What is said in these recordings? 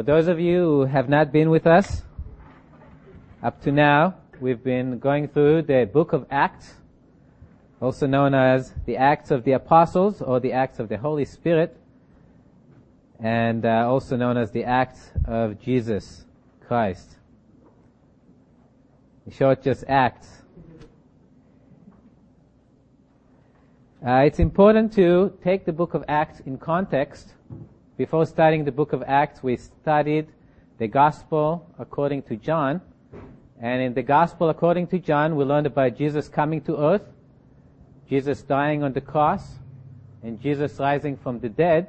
For those of you who have not been with us up to now, we've been going through the book of Acts, also known as the Acts of the Apostles or the Acts of the Holy Spirit, and uh, also known as the Acts of Jesus Christ. In short, just Acts. Uh, it's important to take the book of Acts in context. Before studying the book of Acts, we studied the gospel according to John. And in the gospel according to John, we learned about Jesus coming to earth, Jesus dying on the cross, and Jesus rising from the dead.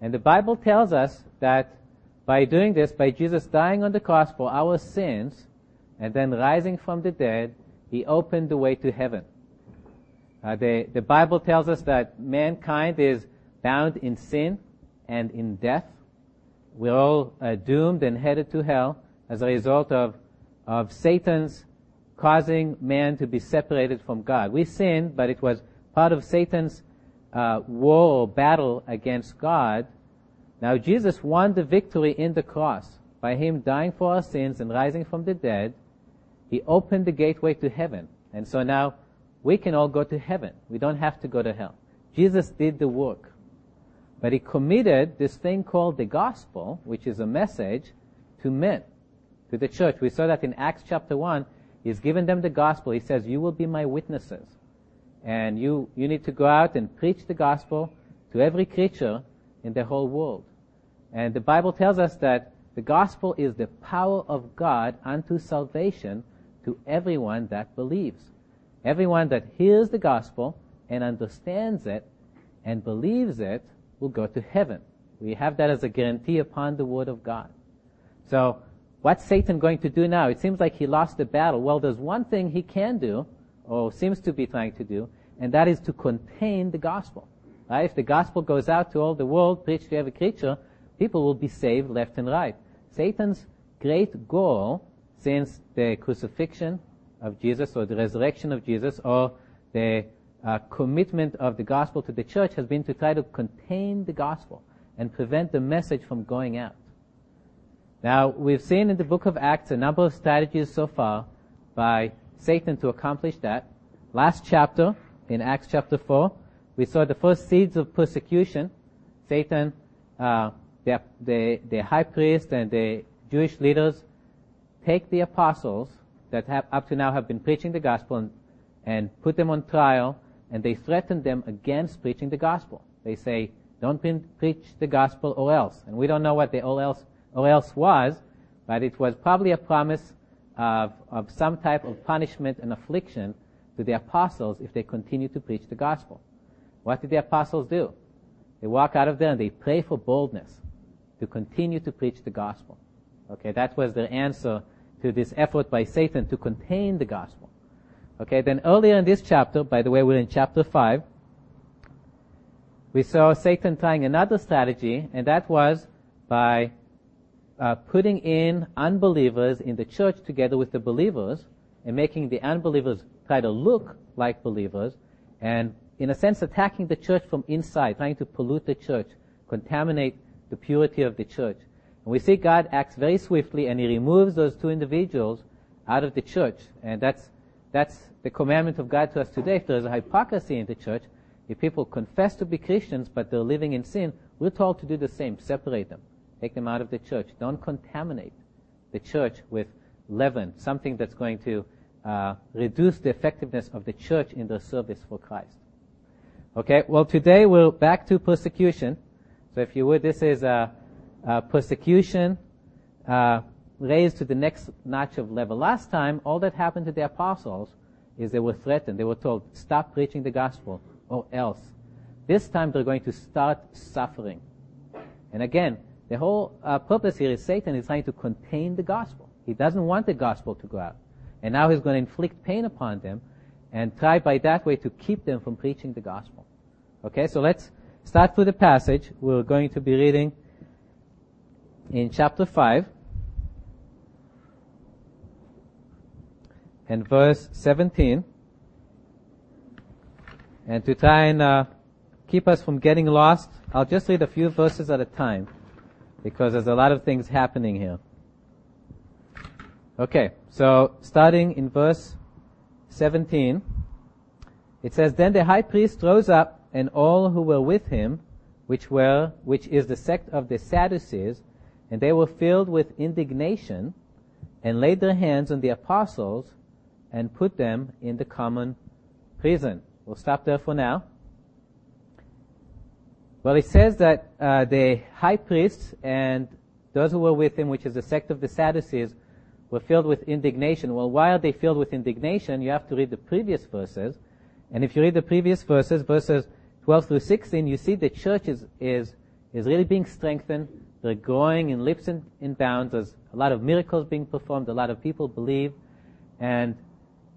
And the Bible tells us that by doing this, by Jesus dying on the cross for our sins, and then rising from the dead, he opened the way to heaven. Uh, the, the Bible tells us that mankind is bound in sin and in death. We're all uh, doomed and headed to hell as a result of, of Satan's causing man to be separated from God. We sinned, but it was part of Satan's uh, war or battle against God. Now Jesus won the victory in the cross by him dying for our sins and rising from the dead. He opened the gateway to heaven. And so now we can all go to heaven. We don't have to go to hell. Jesus did the work. But he committed this thing called the gospel, which is a message, to men, to the church. We saw that in Acts chapter 1. He's given them the gospel. He says, you will be my witnesses. And you, you need to go out and preach the gospel to every creature in the whole world. And the Bible tells us that the gospel is the power of God unto salvation to everyone that believes. Everyone that hears the gospel and understands it and believes it will go to heaven. We have that as a guarantee upon the word of God. So, what's Satan going to do now? It seems like he lost the battle. Well, there's one thing he can do, or seems to be trying to do, and that is to contain the gospel. Right? If the gospel goes out to all the world, preached to every creature, people will be saved left and right. Satan's great goal since the crucifixion of Jesus or the resurrection of Jesus or the uh, commitment of the gospel to the church has been to try to contain the gospel and prevent the message from going out. Now, we've seen in the book of Acts a number of strategies so far by Satan to accomplish that. Last chapter, in Acts chapter 4, we saw the first seeds of persecution. Satan, uh, the, the, the high priest and the Jewish leaders take the apostles that have, up to now have been preaching the gospel and, and put them on trial, and they threaten them against preaching the gospel. They say, don't pre- preach the gospel or else. And we don't know what the or else, or else was, but it was probably a promise of, of some type of punishment and affliction to the apostles if they continue to preach the gospel. What did the apostles do? They walk out of there and they pray for boldness to continue to preach the gospel. Okay, that was their answer to this effort by Satan to contain the gospel. Okay, then earlier in this chapter, by the way, we're in chapter 5, we saw Satan trying another strategy, and that was by uh, putting in unbelievers in the church together with the believers and making the unbelievers try to look like believers and in a sense attacking the church from inside, trying to pollute the church, contaminate the purity of the church. And we see God acts very swiftly and he removes those two individuals out of the church. And that's, that's the commandment of God to us today. If there's a hypocrisy in the church, if people confess to be Christians but they're living in sin, we're told to do the same. Separate them. Take them out of the church. Don't contaminate the church with leaven, something that's going to uh, reduce the effectiveness of the church in their service for Christ. Okay, well today we're back to persecution. So if you would, this is a, uh, persecution uh, raised to the next notch of level. Last time, all that happened to the apostles is they were threatened. They were told, stop preaching the gospel or else. This time they're going to start suffering. And again, the whole uh, purpose here is Satan is trying to contain the gospel. He doesn't want the gospel to go out. And now he's going to inflict pain upon them and try by that way to keep them from preaching the gospel. Okay, so let's start with the passage. We're going to be reading in chapter 5 and verse 17. And to try and uh, keep us from getting lost, I'll just read a few verses at a time. because there's a lot of things happening here. Okay, so starting in verse 17, it says, Then the high priest rose up, and all who were with him, which were, which is the sect of the Sadducees, and they were filled with indignation, and laid their hands on the apostles, and put them in the common prison. We'll stop there for now. Well, it says that uh, the high priests and those who were with him, which is the sect of the Sadducees, were filled with indignation. Well, why are they filled with indignation? You have to read the previous verses. And if you read the previous verses, verses 12 through 16, you see the church is, is, is really being strengthened. They're growing in leaps and in bounds. There's a lot of miracles being performed. A lot of people believe. And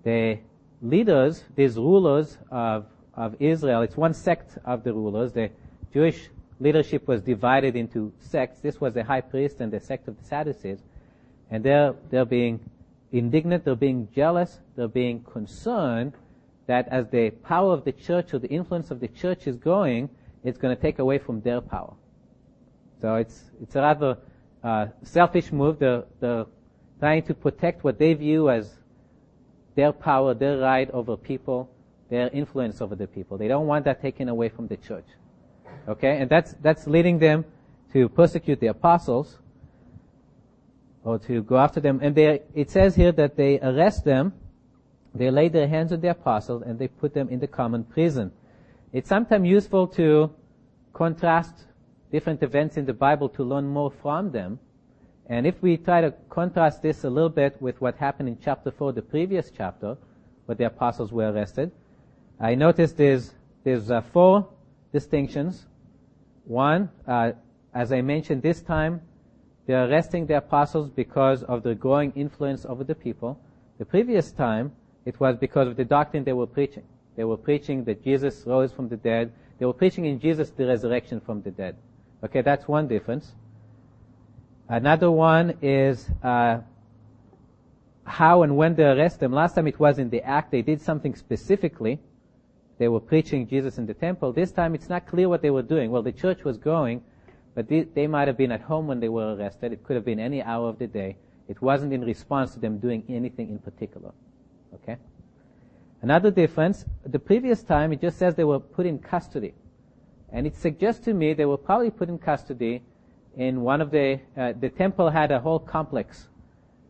the leaders, these rulers of, of Israel, it's one sect of the rulers. The Jewish leadership was divided into sects. This was the high priest and the sect of the Sadducees. And they're, they're being indignant, they're being jealous, they're being concerned that as the power of the church or the influence of the church is growing, it's going to take away from their power. So it's, it's a rather uh, selfish move. They're, they're trying to protect what they view as their power, their right over people, their influence over the people. They don't want that taken away from the church. Okay, and that's that's leading them to persecute the apostles or to go after them. And they, it says here that they arrest them, they lay their hands on the apostles, and they put them in the common prison. It's sometimes useful to contrast different events in the Bible to learn more from them. And if we try to contrast this a little bit with what happened in chapter 4, the previous chapter, where the apostles were arrested, I noticed there's, there's uh, four distinctions. One, uh, as I mentioned this time, they're arresting the apostles because of the growing influence over the people. The previous time, it was because of the doctrine they were preaching. They were preaching that Jesus rose from the dead. They were preaching in Jesus the resurrection from the dead. Okay, that's one difference. Another one is uh, how and when they arrest them. Last time it was in the act. They did something specifically. They were preaching Jesus in the temple. This time it's not clear what they were doing. Well, the church was growing, but they, they might have been at home when they were arrested. It could have been any hour of the day. It wasn't in response to them doing anything in particular. Okay? Another difference, the previous time it just says they were put in custody. And it suggests to me they were probably put in custody in one of the, uh, the temple had a whole complex.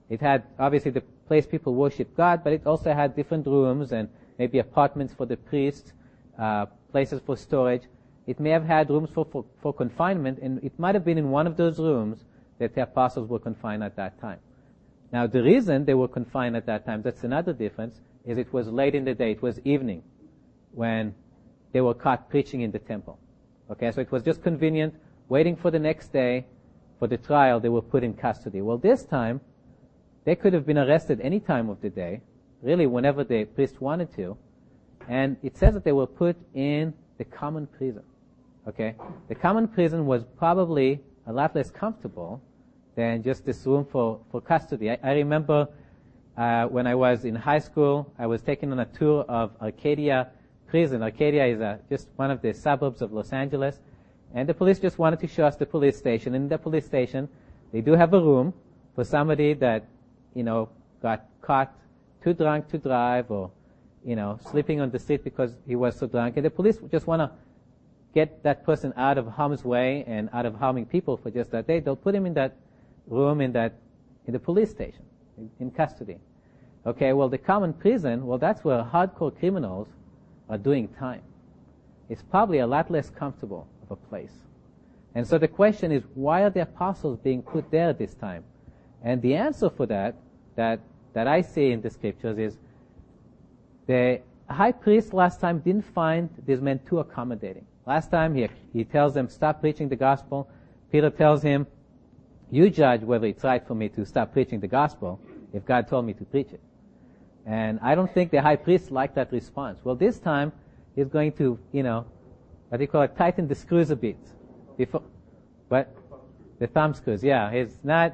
It had obviously the place people worship God, but it also had different rooms and maybe apartments for the priests, uh, places for storage. It may have had rooms for, for, for confinement, and it might have been in one of those rooms that the apostles were confined at that time. Now, the reason they were confined at that time, that's another difference, is it was late in the day, it was evening, when they were caught preaching in the temple. Okay, so it was just convenient, waiting for the next day, for the trial, they were put in custody. Well, this time, they could have been arrested any time of the day, really whenever the priest wanted to, and it says that they were put in the common prison. Okay? The common prison was probably a lot less comfortable than just this room for, for custody. I, I remember uh, when I was in high school, I was taken on a tour of Arcadia prison. Arcadia is a, just one of the suburbs of Los Angeles. And the police just wanted to show us the police station. In the police station, they do have a room for somebody that, you know, got caught too drunk to drive or, you know, sleeping on the street because he was so drunk. And the police just want to get that person out of harm's way and out of harming people for just that day, they'll put him in that room in that in the police station in, in custody. Okay, well the common prison, well that's where hardcore criminals are doing time. It's probably a lot less comfortable a place. And so the question is, why are the apostles being put there this time? And the answer for that, that, that I see in the scriptures is, the high priest last time didn't find these men too accommodating. Last time he, he tells them, stop preaching the gospel. Peter tells him, you judge whether it's right for me to stop preaching the gospel if God told me to preach it. And I don't think the high priest liked that response. Well, this time he's going to, you know, what do you call it, tighten the screws a bit. Before, what? The thumb screws, yeah. He's not,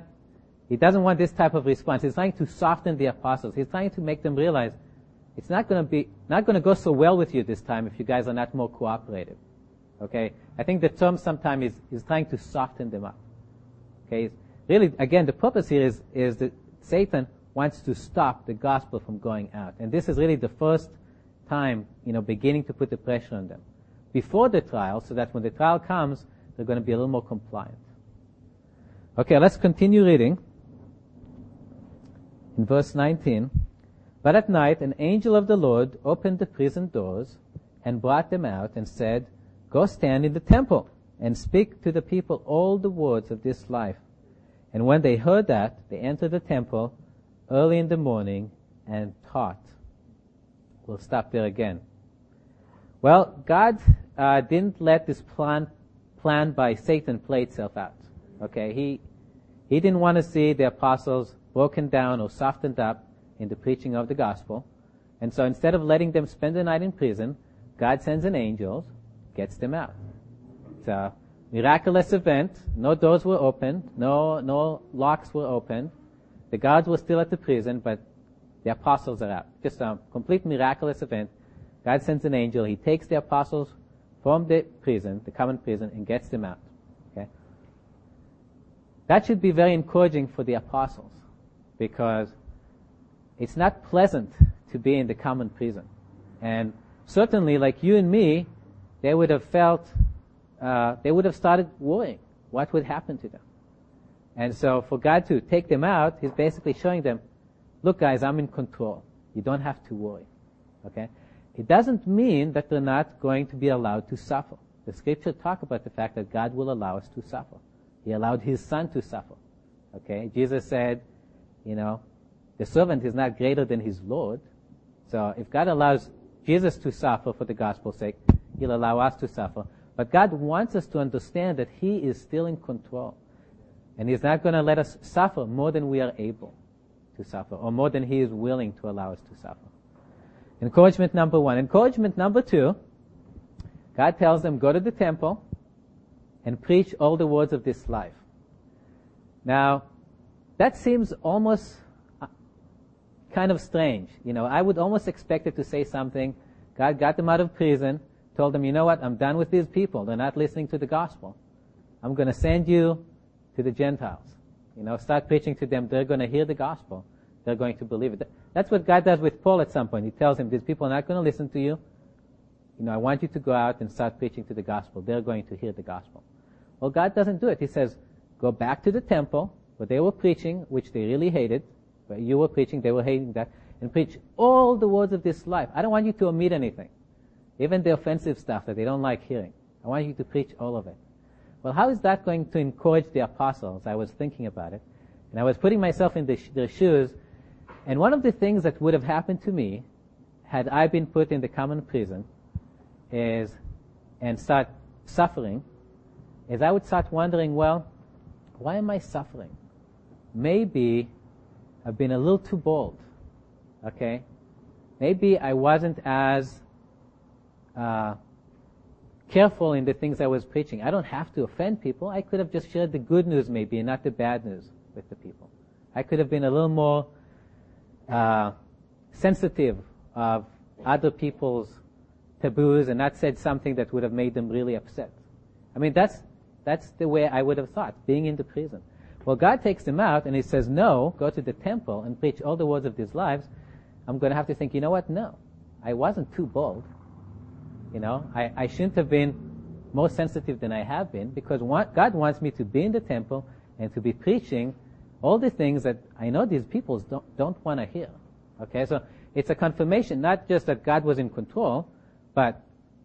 he doesn't want this type of response. He's trying to soften the apostles. He's trying to make them realize it's not going to be, not going to go so well with you this time if you guys are not more cooperative. Okay? I think the term sometimes is, is trying to soften them up. Okay, really, again, the purpose here is, is that Satan wants to stop the gospel from going out. And this is really the first time, you know, beginning to put the pressure on them. Before the trial, so that when the trial comes, they're going to be a little more compliant. Okay, let's continue reading. In verse 19. But at night, an angel of the Lord opened the prison doors and brought them out and said, Go stand in the temple and speak to the people all the words of this life. And when they heard that, they entered the temple early in the morning and taught. We'll stop there again. Well, God uh, didn't let this plan plan by Satan play itself out. Okay, he he didn't want to see the apostles broken down or softened up in the preaching of the gospel, and so instead of letting them spend the night in prison, God sends an angel, gets them out. It's a miraculous event. No doors were opened. No no locks were opened. The guards were still at the prison, but the apostles are out. Just a complete miraculous event. God sends an angel. He takes the apostles from the prison, the common prison, and gets them out. Okay? That should be very encouraging for the apostles because it's not pleasant to be in the common prison. And certainly, like you and me, they would have felt, uh, they would have started worrying what would happen to them. And so for God to take them out, He's basically showing them, look guys, I'm in control. You don't have to worry. Okay? It doesn't mean that they're not going to be allowed to suffer. The scripture talk about the fact that God will allow us to suffer. He allowed His Son to suffer. Okay? Jesus said, you know, the servant is not greater than his Lord. So if God allows Jesus to suffer for the gospel's sake, He'll allow us to suffer. But God wants us to understand that He is still in control. And He's not going to let us suffer more than we are able to suffer, or more than He is willing to allow us to suffer. Encouragement number one. Encouragement number two, God tells them, go to the temple and preach all the words of this life. Now, that seems almost uh, kind of strange. You know, I would almost expect it to say something. God got them out of prison, told them, you know what, I'm done with these people. They're not listening to the gospel. I'm going to send you to the Gentiles. You know, start preaching to them. They're going to hear the gospel. They're going to believe it. That's what God does with Paul at some point. He tells him, these people are not going to listen to you. You know, I want you to go out and start preaching to the gospel. They're going to hear the gospel. Well, God doesn't do it. He says, go back to the temple where they were preaching, which they really hated. Where you were preaching, they were hating that. And preach all the words of this life. I don't want you to omit anything. Even the offensive stuff that they don't like hearing. I want you to preach all of it. Well, how is that going to encourage the apostles? I was thinking about it. And I was putting myself in the, their shoes. And one of the things that would have happened to me had I been put in the common prison is, and start suffering, is I would start wondering, well, why am I suffering? Maybe I've been a little too bold. Okay? Maybe I wasn't as uh, careful in the things I was preaching. I don't have to offend people. I could have just shared the good news maybe and not the bad news with the people. I could have been a little more uh, sensitive of other people's taboos and not said something that would have made them really upset. I mean, that's, that's the way I would have thought, being in the prison. Well, God takes them out and He says, no, go to the temple and preach all the words of these lives. I'm going to have to think, you know what? No. I wasn't too bold. You know, I, I shouldn't have been more sensitive than I have been because God wants me to be in the temple and to be preaching all the things that I know these people don't, don't want to hear. Okay, so it's a confirmation, not just that God was in control, but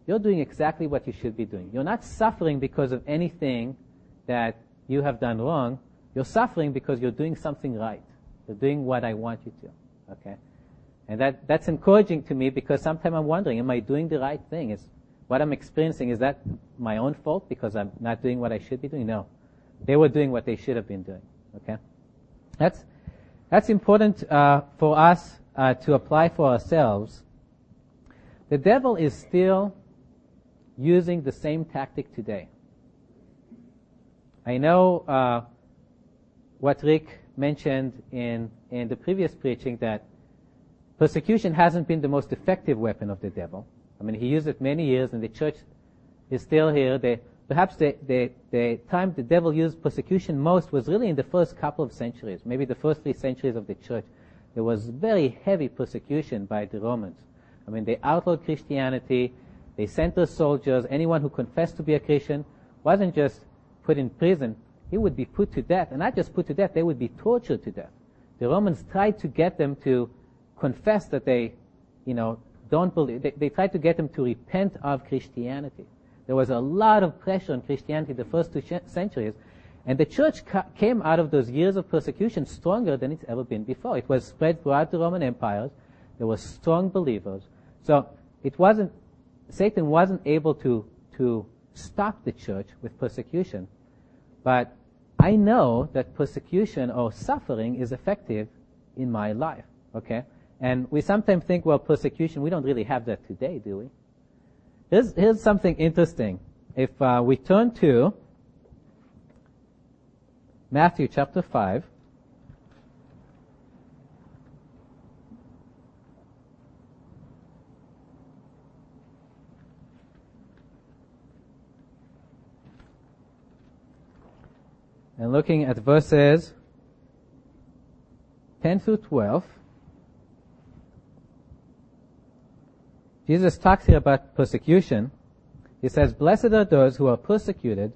you're doing exactly what you should be doing. You're not suffering because of anything that you have done wrong. You're suffering because you're doing something right. You're doing what I want you to. Okay? And that, that's encouraging to me because sometimes I'm wondering, am I doing the right thing? Is what I'm experiencing, is that my own fault because I'm not doing what I should be doing? No. They were doing what they should have been doing. Okay? That's, that's important uh, for us uh, to apply for ourselves. The devil is still using the same tactic today. I know uh, what Rick mentioned in, in the previous preaching that Persecution hasn't been the most effective weapon of the devil. I mean, he used it many years and the church is still here. The perhaps the, the, the time the devil used persecution most was really in the first couple of centuries, maybe the first three centuries of the church. There was very heavy persecution by the Romans. I mean, they outlawed Christianity. They sent their soldiers. Anyone who confessed to be a Christian wasn't just put in prison. He would be put to death. And not just put to death, they would be tortured to death. The Romans tried to get them to confess that they, you know, don't believe. They, they tried to get them to repent of Christianity. There was a lot of pressure on Christianity the first two centuries. And the church ca- came out of those years of persecution stronger than it's ever been before. It was spread throughout the Roman empires. There were strong believers. So it wasn't, Satan wasn't able to, to stop the church with persecution. But I know that persecution or suffering is effective in my life. Okay? And we sometimes think, well, persecution, we don't really have that today, do we? Here's, here's something interesting. If uh, we turn to Matthew chapter 5, and looking at verses 10 through 12, Jesus talks here about persecution. He says, Blessed are those who are persecuted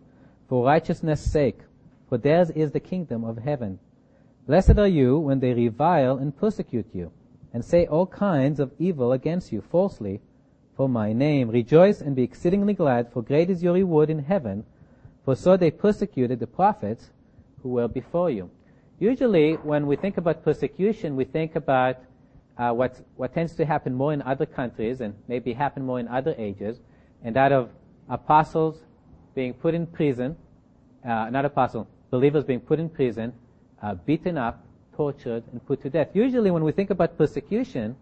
for righteousness' sake, for theirs is the kingdom of heaven. Blessed are you when they revile and persecute you, and say all kinds of evil against you falsely for my name. Rejoice and be exceedingly glad, for great is your reward in heaven, for so they persecuted the prophets who were before you. Usually, when we think about persecution, we think about uh, what, what tends to happen more in other countries and maybe happen more in other ages, and that of apostles being put in prison, uh, not apostle, believers being put in prison, uh, beaten up, tortured, and put to death. Usually, when we think about persecution,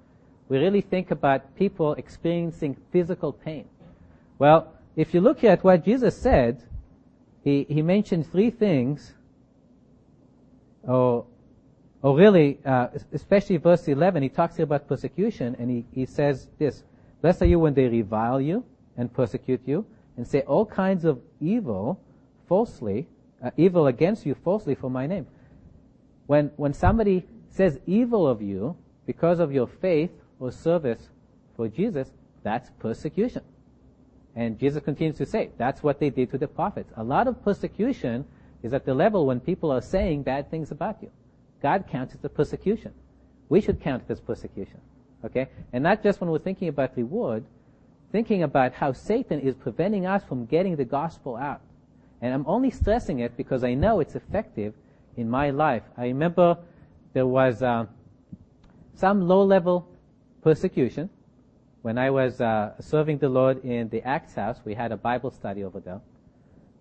we really think about people experiencing physical pain. Well, if you look at what Jesus said, he, he mentioned three things or, or really, uh, especially verse 11, he talks here about persecution, and he, he says this, Blessed are you when they revile you and persecute you, and say all kinds of evil falsely, uh, evil against you falsely for my name. When, when somebody says evil of you because of your faith or service for Jesus, that's persecution. And Jesus continues to say, that's what they did to the prophets. A lot of persecution is at the level when people are saying bad things about you. God counts it as persecution. We should count it as persecution. Okay? And not just when we're thinking about reward, thinking about how Satan is preventing us from getting the gospel out. And I'm only stressing it because I know it's effective in my life. I remember there was uh, some low-level persecution when I was uh, serving the Lord in the Acts House. We had a Bible study over there.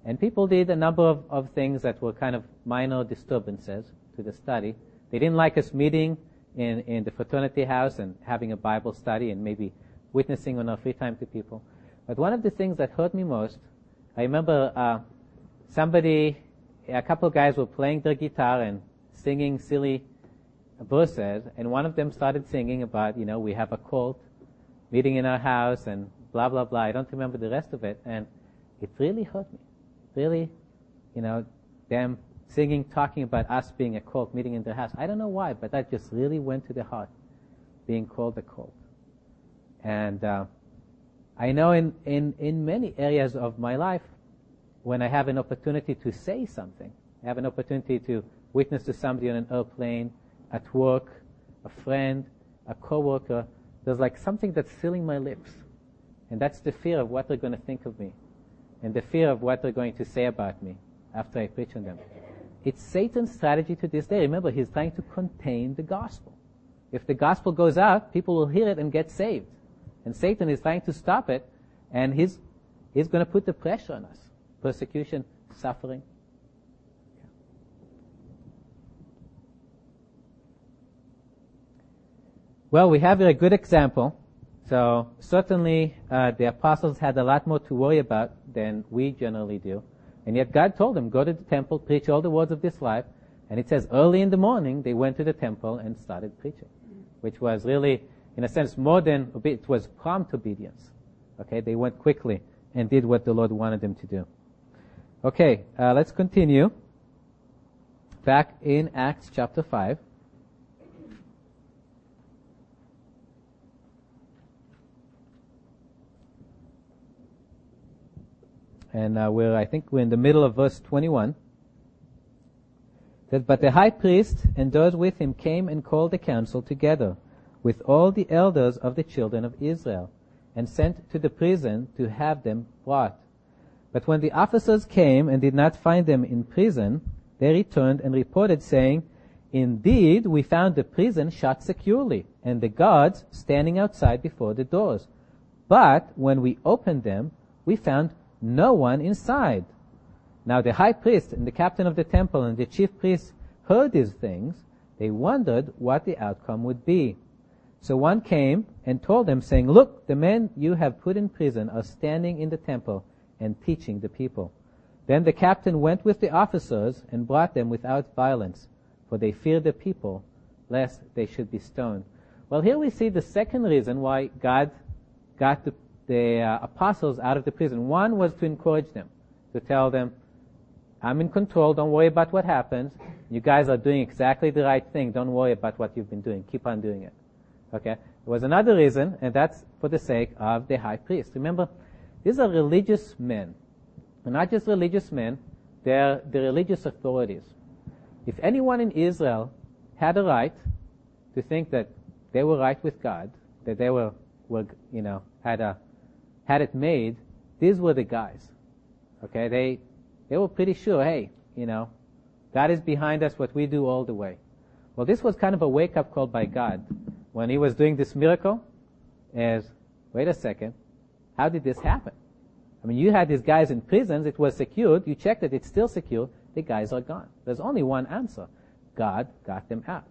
And people did a number of, of things that were kind of minor disturbances to the study. They didn't like us meeting in, in the fraternity house and having a Bible study and maybe witnessing on our free time to people. But one of the things that hurt me most, I remember uh, somebody, a couple of guys were playing their guitar and singing silly verses, and one of them started singing about, you know, we have a cult meeting in our house and blah blah blah. I don't remember the rest of it, and it really hurt me really, you know, them singing, talking about us being a cult, meeting in their house. I don't know why, but that just really went to the heart, being called a cult. And uh, I know in, in, in many areas of my life, when I have an opportunity to say something, I have an opportunity to witness to somebody on an airplane, at work, a friend, a coworker, there's like something that's filling my lips. And that's the fear of what they're going to think of me and the fear of what they're going to say about me after I preach on them. It's Satan's strategy to this day. Remember, he's trying to contain the gospel. If the gospel goes out, people will hear it and get saved. And Satan is trying to stop it, and he's, he's going to put the pressure on us. Persecution, suffering. Well, we have a good example so certainly uh, the apostles had a lot more to worry about than we generally do. And yet God told them, go to the temple, preach all the words of this life. And it says early in the morning they went to the temple and started preaching, which was really, in a sense, more than, it was prompt obedience. Okay, they went quickly and did what the Lord wanted them to do. Okay, uh, let's continue. Back in Acts chapter 5. And uh, we're, I think we're in the middle of verse 21. That, but the high priest and those with him came and called the council together with all the elders of the children of Israel and sent to the prison to have them brought. But when the officers came and did not find them in prison, they returned and reported saying, Indeed, we found the prison shut securely and the guards standing outside before the doors. But when we opened them, we found no one inside. Now the high priest and the captain of the temple and the chief priests heard these things. They wondered what the outcome would be. So one came and told them, saying, Look, the men you have put in prison are standing in the temple and teaching the people. Then the captain went with the officers and brought them without violence, for they feared the people, lest they should be stoned. Well, here we see the second reason why God got the, the uh, apostles out of the prison. One was to encourage them, to tell them, I'm in control. Don't worry about what happens. You guys are doing exactly the right thing. Don't worry about what you've been doing. Keep on doing it. Okay? There was another reason, and that's for the sake of the high priest. Remember, these are religious men. Not just religious men, they're the religious authorities. If anyone in Israel had a right to think that they were right with God, that they were, were you know, had a, had it made, these were the guys. Okay, they, they were pretty sure, hey, you know, God is behind us, what we do all the way. Well, this was kind of a wake up call by God when he was doing this miracle. Is, wait a second, how did this happen? I mean, you had these guys in prisons, it was secured, you checked it, it's still secure, the guys are gone. There's only one answer. God got them out.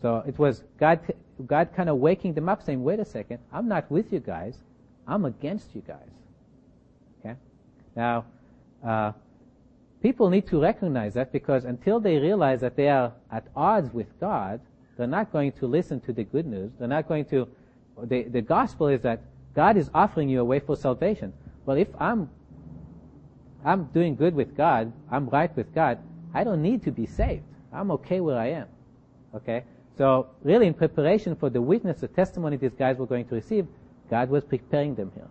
So it was God, God kind of waking them up saying, wait a second, I'm not with you guys, I'm against you guys. Okay? Now, uh, people need to recognize that because until they realize that they are at odds with God, they're not going to listen to the good news. They're not going to, the, the gospel is that God is offering you a way for salvation. Well, if I'm, I'm doing good with God, I'm right with God, I don't need to be saved. I'm okay where I am. Okay? So really in preparation for the witness, the testimony these guys were going to receive, God was preparing them here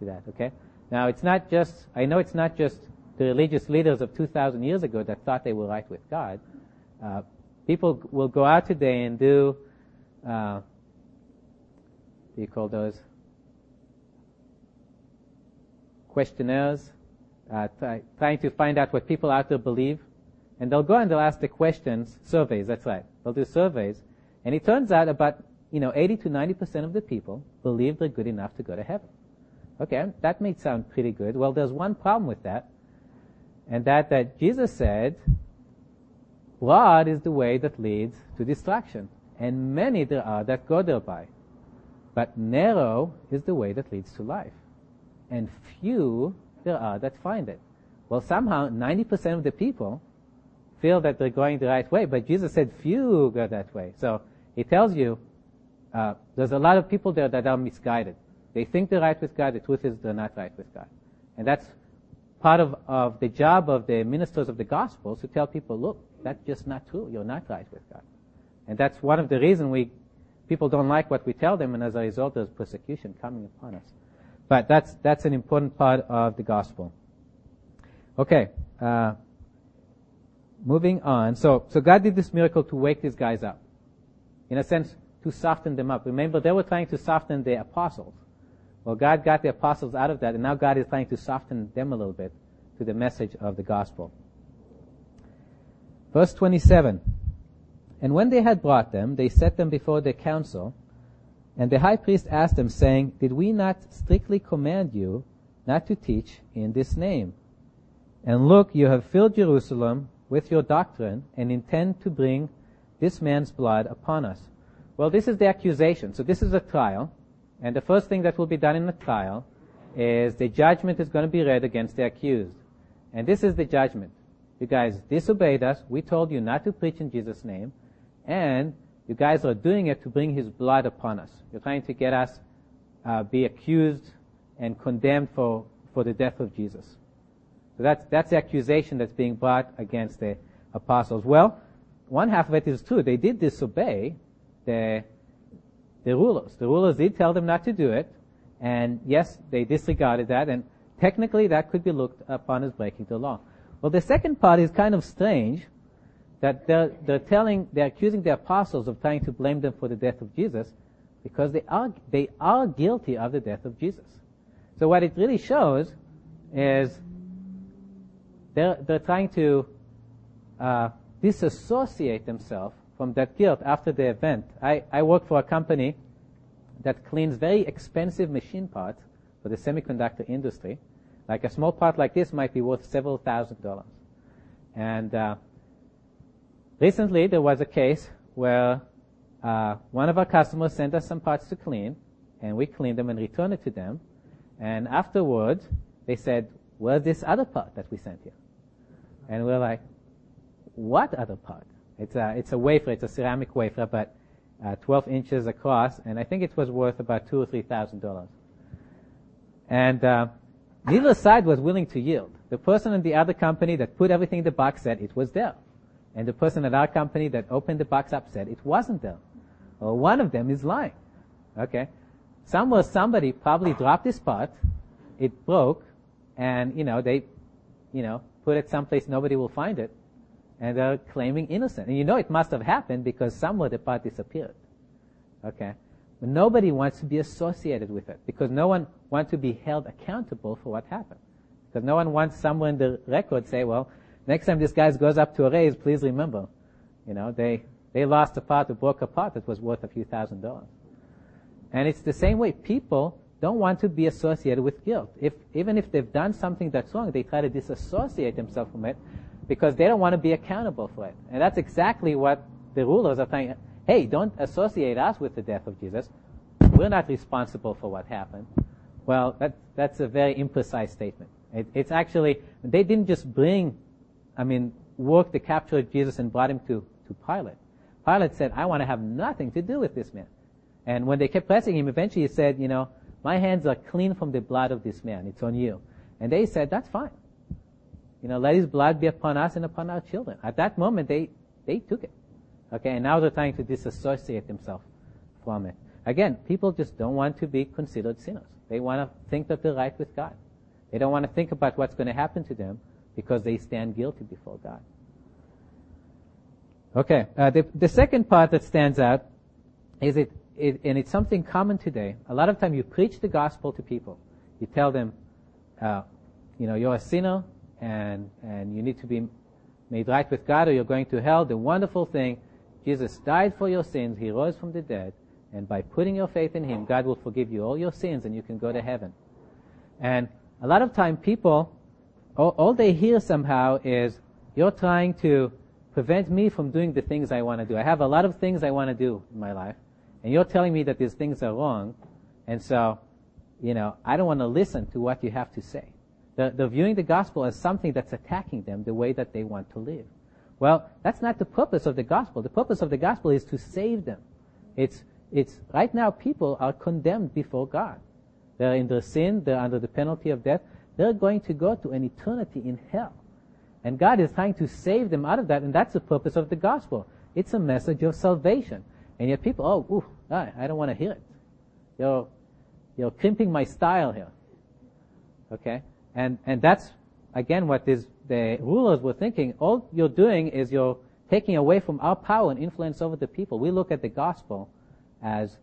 to that. Okay? Now it's not just, I know it's not just the religious leaders of 2,000 years ago that thought they were right with God. Uh, people will go out today and do, uh, do you call those? questionnaires, uh, try, trying to find out what people out there believe. And they'll go and they'll ask the questions, surveys, that's right. They'll do surveys. And it turns out about, you know, 80 to 90% of the people believe they're good enough to go to heaven. Okay, that may sound pretty good. Well, there's one problem with that. And that, that Jesus said, broad is the way that leads to destruction. And many there are that go thereby. But narrow is the way that leads to life and few there are that find it. Well, somehow 90% of the people feel that they're going the right way, but Jesus said few go that way. So he tells you uh, there's a lot of people there that are misguided. They think they're right with God. The truth is they're not right with God, and that's part of, of the job of the ministers of the gospel to tell people, look, that's just not true. You're not right with God, and that's one of the reasons we people don't like what we tell them, and as a result, there's persecution coming upon us. But that's, that's an important part of the gospel. Okay, uh, moving on. So, so God did this miracle to wake these guys up. In a sense, to soften them up. Remember, they were trying to soften the apostles. Well, God got the apostles out of that, and now God is trying to soften them a little bit to the message of the gospel. Verse 27. And when they had brought them, they set them before the council, and the high priest asked them, saying, Did we not strictly command you not to teach in this name? And look, you have filled Jerusalem with your doctrine and intend to bring this man's blood upon us. Well, this is the accusation. So this is a trial. And the first thing that will be done in the trial is the judgment is going to be read against the accused. And this is the judgment. You guys disobeyed us. We told you not to preach in Jesus' name. And you guys are doing it to bring his blood upon us. You're trying to get us uh, be accused and condemned for, for the death of Jesus. So that's, that's the accusation that's being brought against the apostles. Well, one half of it is true. They did disobey the, the rulers. The rulers did tell them not to do it, and yes, they disregarded that, and technically that could be looked upon as breaking the law. Well, the second part is kind of strange, that they're, they're telling, they're accusing the apostles of trying to blame them for the death of Jesus, because they are, they are guilty of the death of Jesus. So what it really shows is they're, they're trying to uh, disassociate themselves from that guilt after the event. I, I work for a company that cleans very expensive machine parts for the semiconductor industry. Like a small part like this might be worth several thousand dollars. And uh, recently there was a case where uh, one of our customers sent us some parts to clean, and we cleaned them and returned it to them. And afterwards, they said, "Where's this other part that we sent you?" And we're like, "What other part?" It's a it's a wafer. It's a ceramic wafer, but uh, 12 inches across, and I think it was worth about two or three thousand dollars. And uh, neither side was willing to yield. The person in the other company that put everything in the box said it was there, and the person at our company that opened the box up said it wasn't there. Well, one of them is lying. Okay, somewhere somebody probably dropped this part, it broke, and you know they, you know, put it someplace nobody will find it, and they're claiming innocent. And you know it must have happened because somewhere the part disappeared. Okay? But nobody wants to be associated with it because no one wants to be held accountable for what happened. Because no one wants someone in the record say, well, next time this guy goes up to a raise, please remember, you know, they, they lost a part, or broke a part that was worth a few thousand dollars. And it's the same way. People don't want to be associated with guilt. If, even if they've done something that's wrong, they try to disassociate themselves from it because they don't want to be accountable for it. And that's exactly what the rulers are saying. Hey, don't associate us with the death of Jesus. We're not responsible for what happened. Well, that, that's a very imprecise statement. It, it's actually, they didn't just bring, I mean, work to capture Jesus and brought him to, to Pilate. Pilate said, I want to have nothing to do with this man. And when they kept pressing him, eventually he said, you know, my hands are clean from the blood of this man. It's on you. And they said, that's fine. You know, let his blood be upon us and upon our children. At that moment, they, they took it. Okay, and now they're trying to disassociate themselves from it. Again, people just don't want to be considered sinners. They want to think that they're right with God. They don't want to think about what's going to happen to them because they stand guilty before God. Okay, uh, the, the second part that stands out is it, it, and it's something common today. A lot of time you preach the gospel to people. You tell them, uh, you know, you're a sinner, and, and you need to be made right with God or you're going to hell. The wonderful thing, Jesus died for your sins, He rose from the dead, and by putting your faith in Him, God will forgive you all your sins and you can go to heaven. And a lot of time people, all, all they hear somehow is, you're trying to prevent me from doing the things I want to do. I have a lot of things I want to do in my life, and you're telling me that these things are wrong, and so, you know, I don't want to listen to what you have to say. They're, they're viewing the gospel as something that's attacking them the way that they want to live. Well, that's not the purpose of the gospel. The purpose of the gospel is to save them. It's, it's, right now people are condemned before God. They're in their sin, they're under the penalty of death. They're going to go to an eternity in hell. And God is trying to save them out of that, and that's the purpose of the gospel. It's a message of salvation. And yet people, oh, ooh, I, I don't want to hear it. You're, you're crimping my style here. Okay? And, and that's, again, what this, the rulers were thinking. All you're doing is you're taking away from our power and influence over the people. We look at the gospel as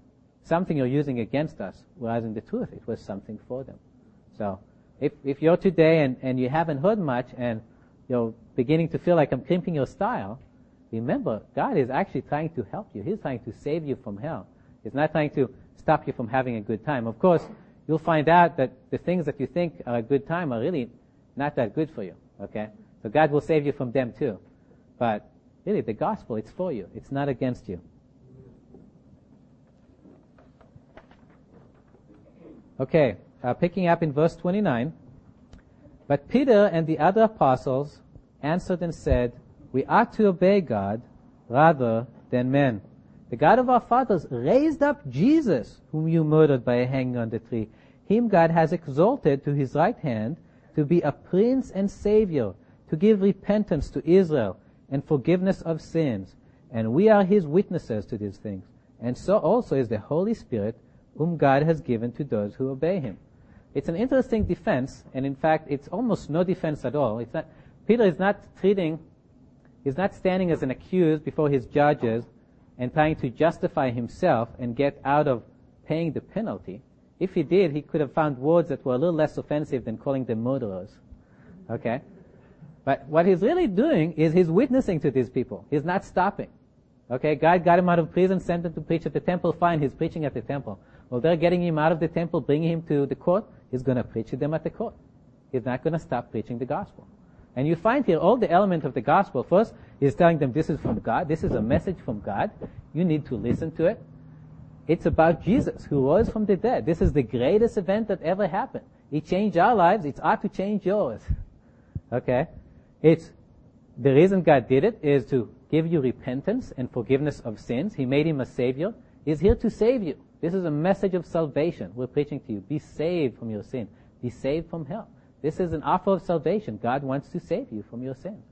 something you're using against us, whereas in the truth it was something for them. So, if, if you're today and, and you haven't heard much and you're beginning to feel like I'm crimping your style, remember, God is actually trying to help you. He's trying to save you from hell. He's not trying to stop you from having a good time. Of course, you'll find out that the things that you think are a good time are really not that good for you. Okay? So God will save you from them too. But really, the gospel, it's for you. It's not against you. Okay, uh, picking up in verse 29. But Peter and the other apostles answered and said, We ought to obey God rather than men. The God of our fathers raised up Jesus, whom you murdered by hanging on the tree. Him God has exalted to his right hand, to be a prince and savior, to give repentance to Israel and forgiveness of sins. And we are his witnesses to these things. And so also is the Holy Spirit, whom God has given to those who obey him. It's an interesting defense, and in fact, it's almost no defense at all. It's not, Peter is not treating, he's not standing as an accused before his judges and trying to justify himself and get out of paying the penalty. If he did, he could have found words that were a little less offensive than calling them murderers. Okay? But what he's really doing is he's witnessing to these people. He's not stopping. Okay, God got him out of prison, sent him to preach at the temple. Fine, he's preaching at the temple. Well, they're getting him out of the temple, bringing him to the court. He's going to preach to them at the court. He's not going to stop preaching the gospel. And you find here all the elements of the gospel. First, he's telling them this is from God. This is a message from God. You need to listen to it. It's about Jesus who rose from the dead. This is the greatest event that ever happened. It changed our lives. It ought to change yours. Okay? It's, the reason God did it is to give you repentance and forgiveness of sins. He made him a savior. He's here to save you. This is a message of salvation we're preaching to you. Be saved from your sin. Be saved from hell. This is an offer of salvation. God wants to save you from your sins.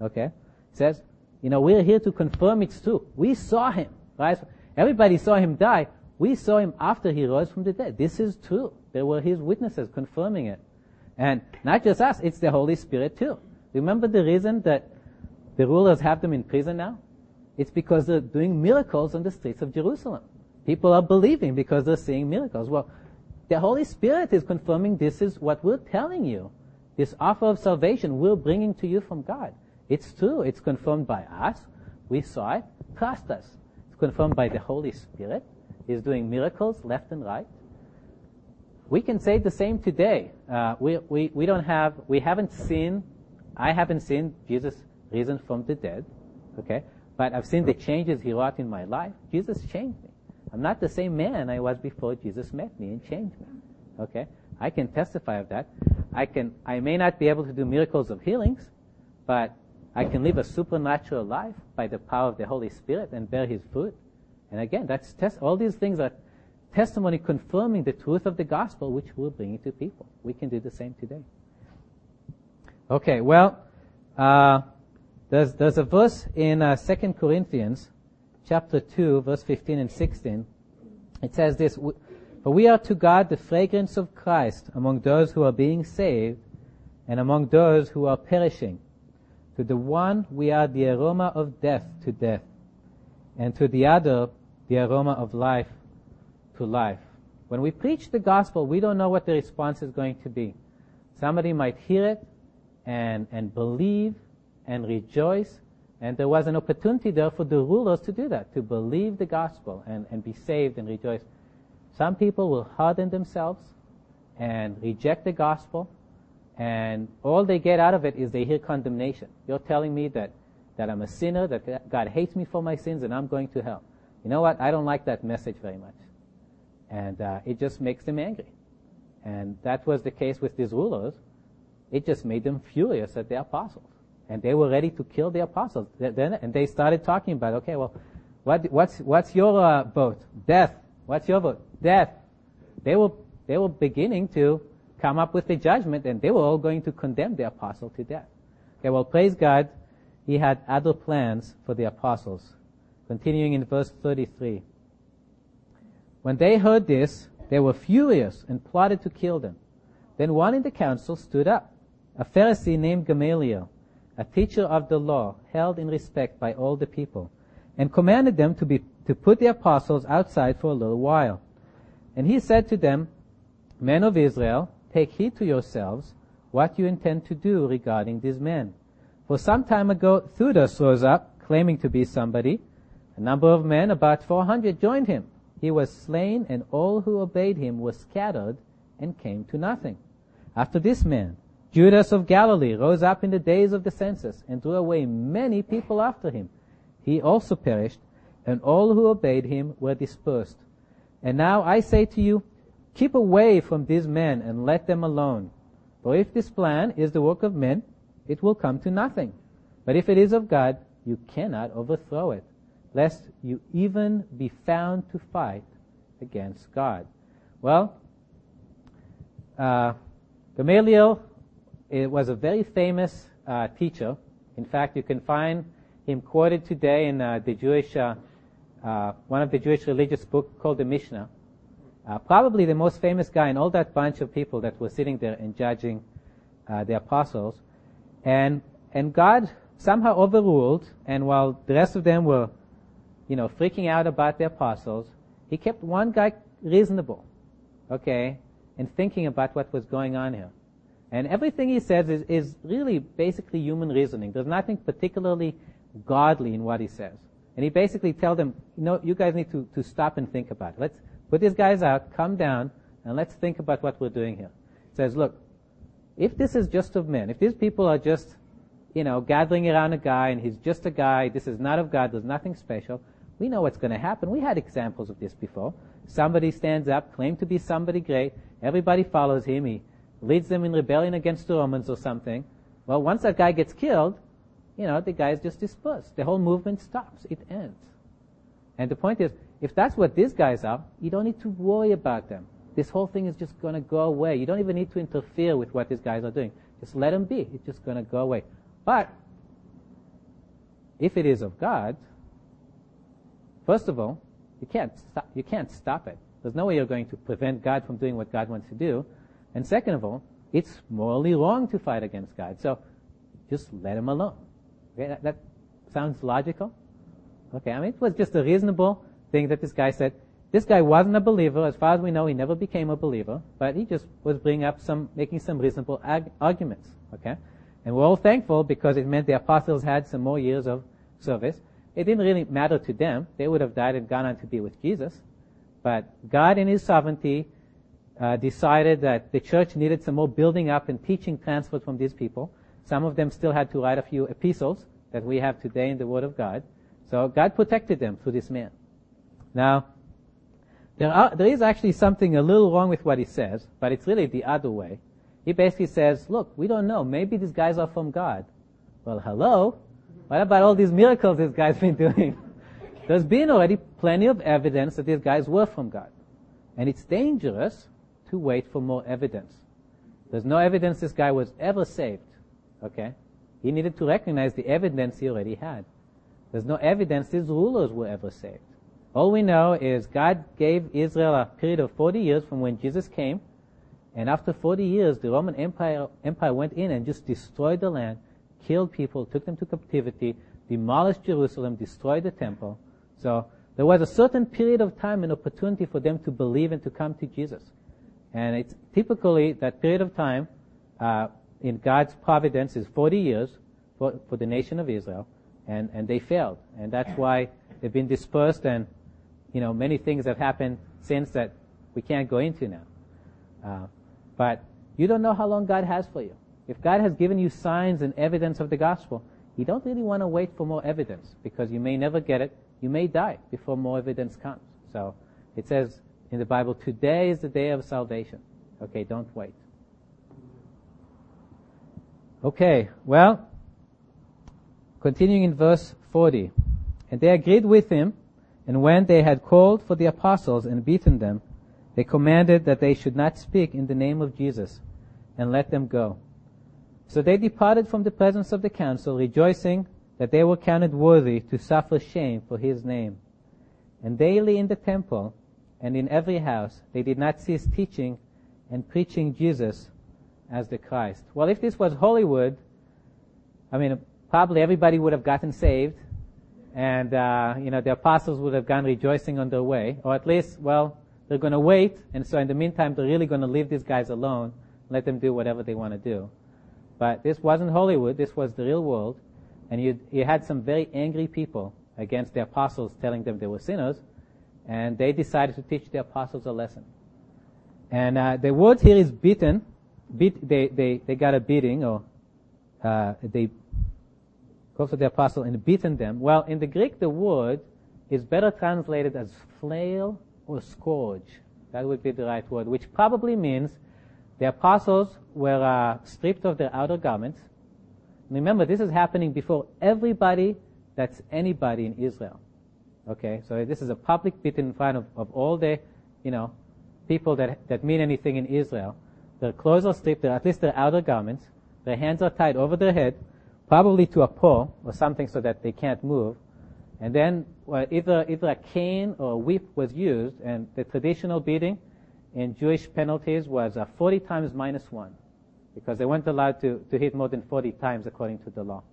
Okay? It says, you know, we're here to confirm it's true. We saw him, right? Everybody saw him die. We saw him after he rose from the dead. This is true. There were his witnesses confirming it. And not just us, it's the Holy Spirit too. Remember the reason that the rulers have them in prison now? It's because they're doing miracles on the streets of Jerusalem. People are believing because they're seeing miracles. Well, the Holy Spirit is confirming this is what we're telling you. This offer of salvation we're bringing to you from God. It's true. It's confirmed by us. We saw it. Trust us. It's confirmed by the Holy Spirit. He's doing miracles left and right. We can say the same today. Uh, we, we, we don't have, we haven't seen, I haven't seen Jesus risen from the dead. Okay? But I've seen the changes he wrought in my life. Jesus changed me. I'm not the same man I was before Jesus met me and changed me. Okay? I can testify of that. I can, I may not be able to do miracles of healings, but I can live a supernatural life by the power of the Holy Spirit and bear His fruit. And again, that's test, all these things are testimony confirming the truth of the gospel, which we're bringing to people. We can do the same today. Okay, well, uh, there's, there's a verse in uh, 2 Corinthians chapter 2, verse 15 and 16. It says this, For we are to God the fragrance of Christ among those who are being saved and among those who are perishing. To the one we are the aroma of death to death, and to the other the aroma of life to life. When we preach the gospel, we don't know what the response is going to be. Somebody might hear it and, and believe and rejoice. And there was an opportunity there for the rulers to do that, to believe the gospel and, and be saved and rejoice. Some people will harden themselves and reject the gospel, and all they get out of it is they hear condemnation. You're telling me that, that I'm a sinner, that God hates me for my sins, and I'm going to hell. You know what? I don't like that message very much. And uh, it just makes them angry. And that was the case with these rulers. It just made them furious at the apostles and they were ready to kill the apostles. Then, and they started talking about, okay, well, what, what's, what's your uh, vote? Death. What's your vote? Death. They were, they were beginning to come up with the judgment, and they were all going to condemn the apostle to death. Okay, well, praise God, he had other plans for the apostles. Continuing in verse 33. When they heard this, they were furious and plotted to kill them. Then one in the council stood up, a Pharisee named Gamaliel, a teacher of the law, held in respect by all the people, and commanded them to, be, to put the apostles outside for a little while. And he said to them, Men of Israel, take heed to yourselves what you intend to do regarding these men. For some time ago, Theudas rose up, claiming to be somebody. A number of men, about 400, joined him. He was slain, and all who obeyed him were scattered and came to nothing. After this man, Judas of Galilee rose up in the days of the census and drew away many people after him. He also perished, and all who obeyed him were dispersed. And now I say to you, keep away from these men and let them alone. For if this plan is the work of men, it will come to nothing. But if it is of God, you cannot overthrow it, lest you even be found to fight against God. Well, uh, Gamaliel it was a very famous uh, teacher. In fact, you can find him quoted today in uh, the Jewish, uh, uh, one of the Jewish religious books called the Mishnah. Uh, probably the most famous guy in all that bunch of people that were sitting there and judging uh, the apostles. And, and God somehow overruled, and while the rest of them were, you know, freaking out about the apostles, he kept one guy reasonable, okay, and thinking about what was going on here. And everything he says is, is really basically human reasoning. There's nothing particularly godly in what he says. And he basically tells them, you know, you guys need to, to stop and think about it. Let's put these guys out, come down, and let's think about what we're doing here. He says, look, if this is just of men, if these people are just, you know, gathering around a guy and he's just a guy, this is not of God, there's nothing special, we know what's going to happen. We had examples of this before. Somebody stands up, claim to be somebody great, everybody follows him, he leads them in rebellion against the Romans or something. Well, once that guy gets killed, you know, the guy is just dispersed. The whole movement stops. It ends. And the point is, if that's what these guys are, you don't need to worry about them. This whole thing is just going to go away. You don't even need to interfere with what these guys are doing. Just let them be. It's just going to go away. But if it is of God, first of all, you can't stop, you can't stop it. There's no way you're going to prevent God from doing what God wants to do. And second of all, it's morally wrong to fight against God. So just let him alone. Okay, that, that sounds logical. Okay, I mean, it was just a reasonable thing that this guy said. This guy wasn't a believer. As far as we know, he never became a believer, but he just was bringing up some, making some reasonable ag- arguments. Okay? And we're all thankful because it meant the apostles had some more years of service. It didn't really matter to them. They would have died and gone on to be with Jesus. But God in His sovereignty uh, decided that the church needed some more building up and teaching transferred from these people. Some of them still had to write a few epistles that we have today in the Word of God. So God protected them through this man. Now, there, are, there is actually something a little wrong with what he says, but it's really the other way. He basically says, look, we don't know. Maybe these guys are from God. Well, hello? What about all these miracles this guy's been doing? There's been already plenty of evidence that these guys were from God. And it's dangerous to wait for more evidence. There's no evidence this guy was ever saved. Okay? He needed to recognize the evidence he already had. There's no evidence these rulers were ever saved. All we know is God gave Israel a period of 40 years from when Jesus came, and after 40 years, the Roman Empire, Empire went in and just destroyed the land, killed people, took them to captivity, demolished Jerusalem, destroyed the temple. So there was a certain period of time and opportunity for them to believe and to come to Jesus. And it's typically that period of time uh, in God's providence is 40 years for, for the nation of Israel, and, and they failed. And that's why they've been dispersed, and you know many things have happened since that we can't go into now. Uh, but you don't know how long God has for you. If God has given you signs and evidence of the gospel, you don't really want to wait for more evidence because you may never get it. You may die before more evidence comes. So it says in the Bible, today is the day of salvation. Okay, don't wait. Okay, well, continuing in verse 40. And they agreed with him, and when they had called for the apostles and beaten them, they commanded that they should not speak in the name of Jesus, and let them go. So they departed from the presence of the council, rejoicing that they were counted worthy to suffer shame for his name. And daily in the temple and in every house they did not cease teaching and preaching Jesus as the Christ. Well, if this was Hollywood, I mean, probably everybody would have gotten saved, and uh, you know the apostles would have gone rejoicing on their way, or at least, well, they're going to wait, and so in the meantime, they're really going to leave these guys alone, let them do whatever they want to do. But this wasn't Hollywood; this was the real world, and you you had some very angry people against the apostles, telling them they were sinners, and they decided to teach the apostles a lesson. And uh, the word here is beaten beat, they, they, they got a beating, or uh, they go to the apostle and beaten them. Well, in the Greek, the word is better translated as flail or scourge. That would be the right word, which probably means the apostles were uh, stripped of their outer garments. Remember, this is happening before everybody that's anybody in Israel. Okay, so this is a public beating in front of, of all the, you know, people that, that mean anything in Israel. Their clothes are stripped, at least their outer garments. Their hands are tied over their head, probably to a pole or something so that they can't move. And then well, either, either a cane or a whip was used, and the traditional beating in Jewish penalties was uh, 40 times minus one, because they weren't allowed to, to hit more than 40 times according to the law.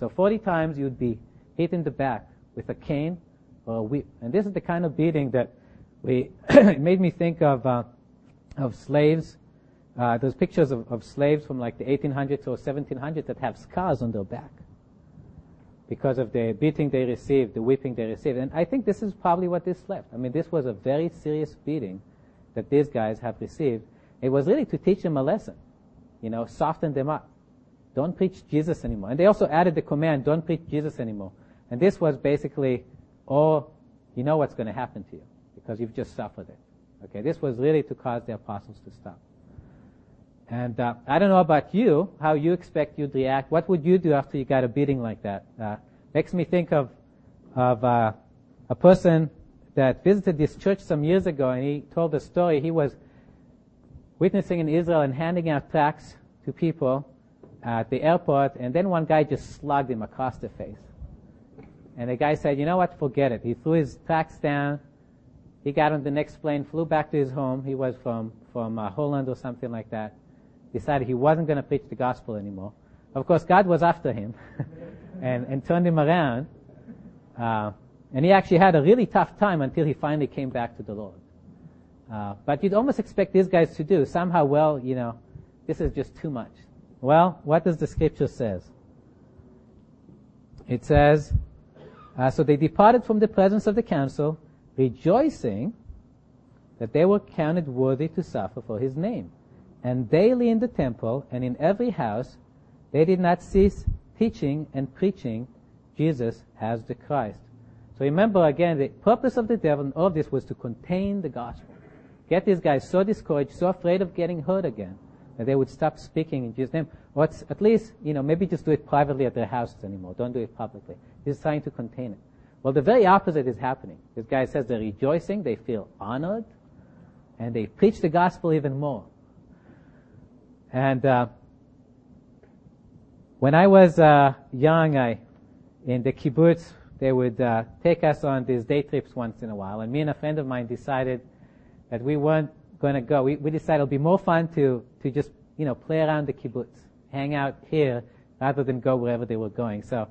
So 40 times you'd be hit in the back with a cane whip. And this is the kind of beating that we, it made me think of, uh, of slaves. Uh, those pictures of, of slaves from like the 1800s or 1700s that have scars on their back because of the beating they received, the whipping they received. And I think this is probably what this left. I mean, this was a very serious beating that these guys have received. It was really to teach them a lesson, you know, soften them up. Don't preach Jesus anymore. And they also added the command, don't preach Jesus anymore. And this was basically, oh, you know what's going to happen to you because you've just suffered it. Okay, this was really to cause the apostles to stop. And uh, I don't know about you, how you expect you'd react. What would you do after you got a beating like that? Uh, makes me think of of uh, a person that visited this church some years ago, and he told the story. He was witnessing in Israel and handing out tracts to people at the airport, and then one guy just slugged him across the face. And the guy said, "You know what? Forget it." He threw his tracts down. He got on the next plane, flew back to his home. He was from from uh, Holland or something like that decided he wasn't going to preach the gospel anymore. Of course, God was after him and, and turned him around. Uh, and he actually had a really tough time until he finally came back to the Lord. Uh, but you'd almost expect these guys to do somehow. Well, you know, this is just too much. Well, what does the scripture says? It says, uh, so they departed from the presence of the council, rejoicing that they were counted worthy to suffer for his name. And daily in the temple and in every house, they did not cease teaching and preaching Jesus as the Christ. So remember again, the purpose of the devil and all of this was to contain the gospel. Get these guys so discouraged, so afraid of getting hurt again, they would stop speaking in Jesus' name. Or at least, you know, maybe just do it privately at their houses anymore. Don't do it publicly. He's trying to contain it. Well, the very opposite is happening. This guy says they're rejoicing, they feel honored, and they preach the gospel even more. And uh, when I was uh, young, I in the kibbutz they would uh, take us on these day trips once in a while, and me and a friend of mine decided that we weren't going to go. We, we decided it'll be more fun to to just you know play around the kibbutz, hang out here rather than go wherever they were going. So,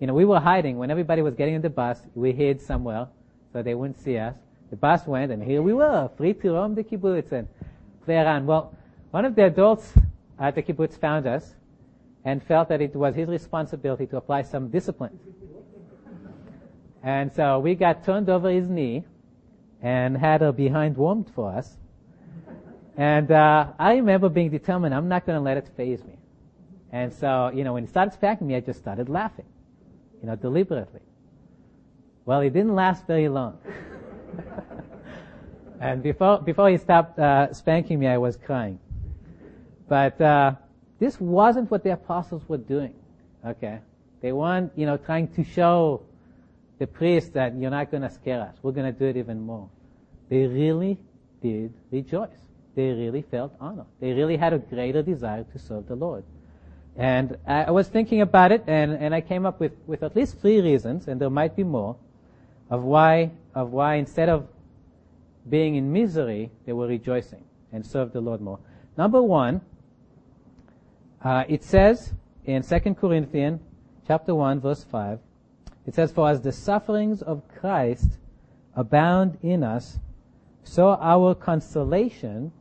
you know, we were hiding when everybody was getting in the bus. We hid somewhere so they wouldn't see us. The bus went, and here we were, free to roam the kibbutz and play around. Well, one of the adults at the kibbutz found us and felt that it was his responsibility to apply some discipline. And so we got turned over his knee and had a behind warmed for us. And uh, I remember being determined, I'm not going to let it faze me. And so, you know, when he started spanking me, I just started laughing, you know, deliberately. Well, it didn't last very long. and before, before he stopped uh, spanking me, I was crying. But uh, this wasn't what the apostles were doing. Okay, they weren't, you know, trying to show the priest that you're not going to scare us. We're going to do it even more. They really did rejoice. They really felt honor. They really had a greater desire to serve the Lord. And I was thinking about it, and, and I came up with, with at least three reasons, and there might be more, of why of why instead of being in misery, they were rejoicing and served the Lord more. Number one, uh, it says in 2 Corinthians chapter 1 verse 5, it says, For as the sufferings of Christ abound in us, so our consolation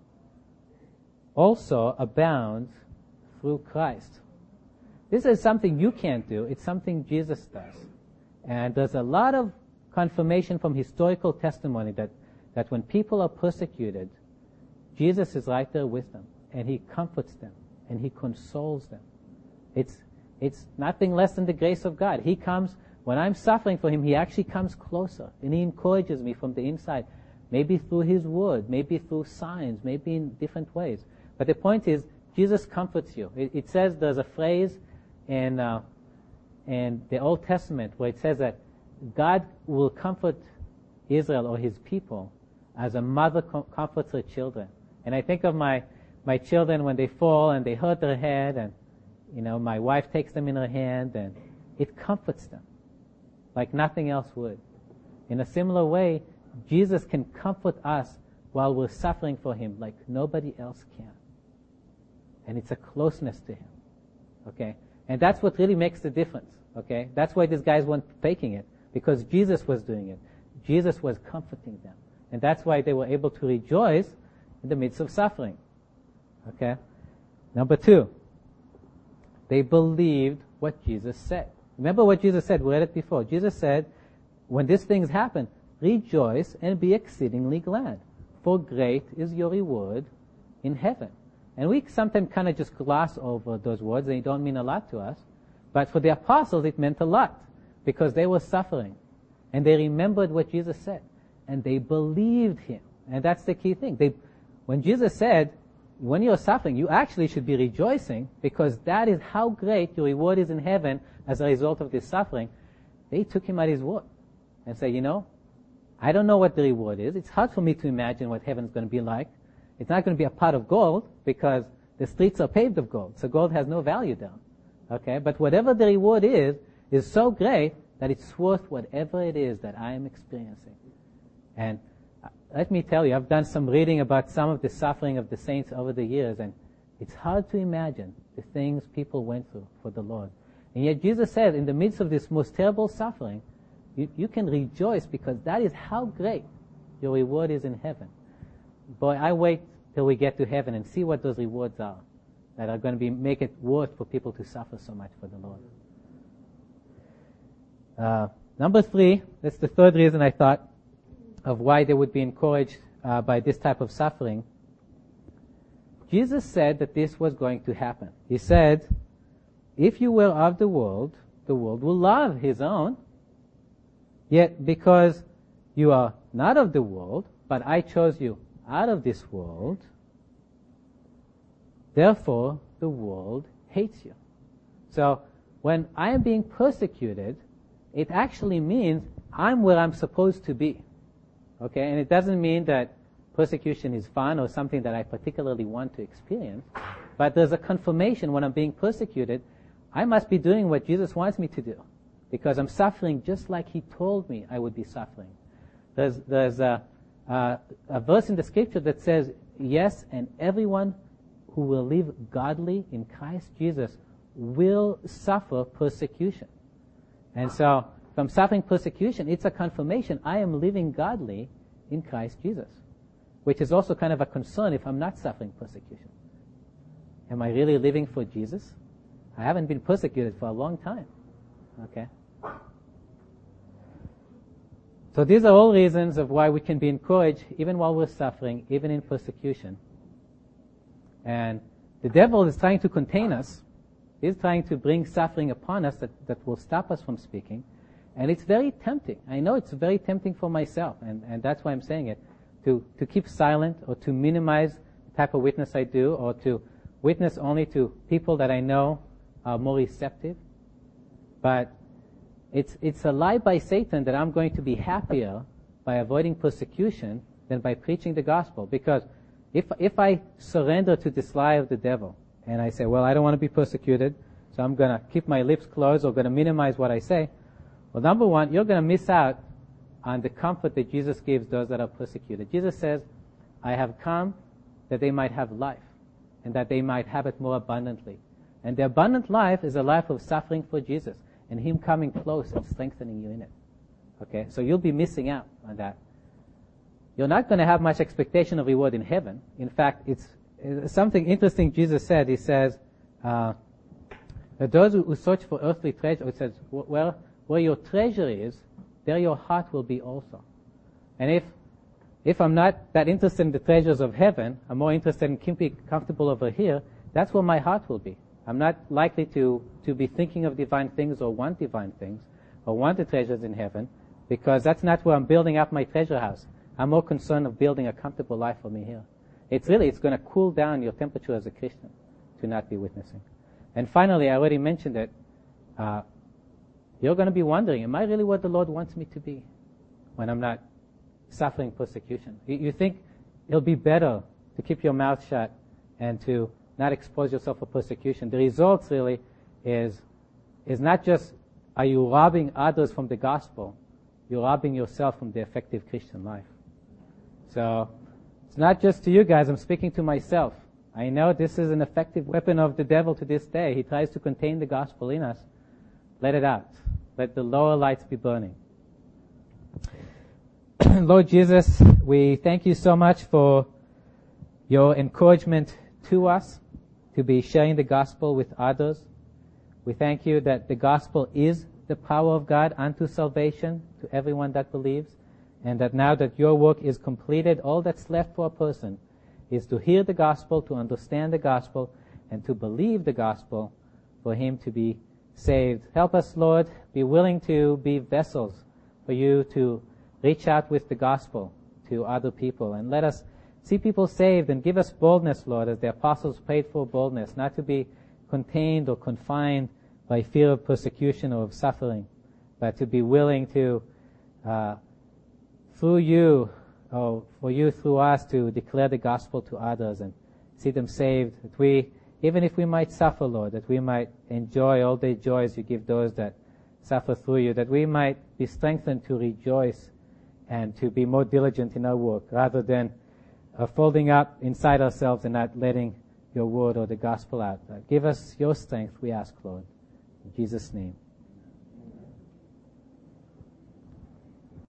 also abounds through Christ. This is something you can't do. It's something Jesus does. And there's a lot of confirmation from historical testimony that, that when people are persecuted, Jesus is right there with them and he comforts them and he consoles them. It's, it's nothing less than the grace of God. He comes, when I'm suffering for him, he actually comes closer and he encourages me from the inside. Maybe through his word, maybe through signs, maybe in different ways. But the point is, Jesus comforts you. It, it says there's a phrase in, uh, in the Old Testament where it says that God will comfort Israel or his people as a mother com- comforts her children. And I think of my, my children when they fall and they hurt their head and you know, my wife takes them in her hand and it comforts them like nothing else would. In a similar way, Jesus can comfort us while we're suffering for Him like nobody else can. And it's a closeness to Him. Okay? And that's what really makes the difference. Okay? That's why these guys weren't faking it. Because Jesus was doing it. Jesus was comforting them. And that's why they were able to rejoice in the midst of suffering. Okay? Number two, they believed what Jesus said. Remember what Jesus said? We read it before. Jesus said, when these things happen, rejoice and be exceedingly glad, for great is your reward in heaven. And we sometimes kind of just gloss over those words. They don't mean a lot to us. But for the apostles, it meant a lot because they were suffering and they remembered what Jesus said and they believed him. And that's the key thing. They, when Jesus said, when you're suffering, you actually should be rejoicing because that is how great your reward is in heaven as a result of this suffering. They took him at his word and said, you know, I don't know what the reward is. It's hard for me to imagine what heaven's going to be like. It's not going to be a pot of gold because the streets are paved of gold. So gold has no value down. Okay? But whatever the reward is, is so great that it's worth whatever it is that I am experiencing. And uh, let me tell you, I've done some reading about some of the suffering of the saints over the years, and it's hard to imagine the things people went through for the Lord. And yet Jesus said, in the midst of this most terrible suffering, you, you can rejoice because that is how great your reward is in heaven boy, I wait till we get to heaven and see what those rewards are that are going to be make it worth for people to suffer so much for the Lord. Uh, number three, that's the third reason I thought of why they would be encouraged uh, by this type of suffering. Jesus said that this was going to happen. He said, if you were of the world, the world will love his own. Yet because you are not of the world, but I chose you out of this world, therefore the world hates you. So when I am being persecuted, it actually means I'm where I'm supposed to be. Okay, and it doesn't mean that persecution is fun or something that I particularly want to experience, but there's a confirmation when I'm being persecuted, I must be doing what Jesus wants me to do because I'm suffering just like He told me I would be suffering. There's, there's a, uh, a verse in the scripture that says, yes, and everyone who will live godly in Christ Jesus will suffer persecution. And so, I'm suffering persecution, it's a confirmation I am living godly in Christ Jesus, which is also kind of a concern if I'm not suffering persecution. Am I really living for Jesus? I haven't been persecuted for a long time. Okay? So these are all reasons of why we can be encouraged even while we're suffering, even in persecution. And the devil is trying to contain us. He's trying to bring suffering upon us that, that will stop us from speaking. And it's very tempting. I know it's very tempting for myself, and, and that's why I'm saying it, to, to keep silent or to minimize the type of witness I do or to witness only to people that I know are more receptive. But it's, it's a lie by Satan that I'm going to be happier by avoiding persecution than by preaching the gospel. Because if, if I surrender to this lie of the devil and I say, well, I don't want to be persecuted, so I'm going to keep my lips closed or going to minimize what I say, well, number one, you're going to miss out on the comfort that Jesus gives those that are persecuted. Jesus says, I have come that they might have life and that they might have it more abundantly. And the abundant life is a life of suffering for Jesus and Him coming close and strengthening you in it. Okay, so you'll be missing out on that. You're not going to have much expectation of reward in heaven. In fact, it's, something interesting Jesus said. He says, uh, that those who search for earthly treasure, it says, where, where your treasure is, there your heart will be also. And if, if I'm not that interested in the treasures of heaven, I'm more interested in keeping comfortable over here, that's where my heart will be. I'm not likely to, to be thinking of divine things or want divine things or want the treasures in heaven because that's not where I'm building up my treasure house. I'm more concerned of building a comfortable life for me here. It's really, it's going to cool down your temperature as a Christian to not be witnessing. And finally, I already mentioned it. Uh, you're going to be wondering, am I really what the Lord wants me to be when I'm not suffering persecution? You, you think it'll be better to keep your mouth shut and to not expose yourself for persecution. The results really is, is not just are you robbing others from the gospel, you're robbing yourself from the effective Christian life. So, it's not just to you guys, I'm speaking to myself. I know this is an effective weapon of the devil to this day. He tries to contain the gospel in us. Let it out. Let the lower lights be burning. Lord Jesus, we thank you so much for your encouragement to us to be sharing the gospel with others. We thank you that the gospel is the power of God unto salvation to everyone that believes, and that now that your work is completed, all that's left for a person is to hear the gospel, to understand the gospel, and to believe the gospel for him to be saved. Help us, Lord, be willing to be vessels for you to reach out with the gospel to other people and let us see people saved and give us boldness, Lord, as the apostles prayed for boldness, not to be contained or confined by fear of persecution or of suffering, but to be willing to, uh, through you, or for you through us to declare the gospel to others and see them saved, that we, even if we might suffer, Lord, that we might enjoy all the joys you give those that suffer through you, that we might be strengthened to rejoice and to be more diligent in our work rather than uh, folding up inside ourselves and not letting your word or the gospel out. Uh, give us your strength, we ask, Lord. In Jesus' name.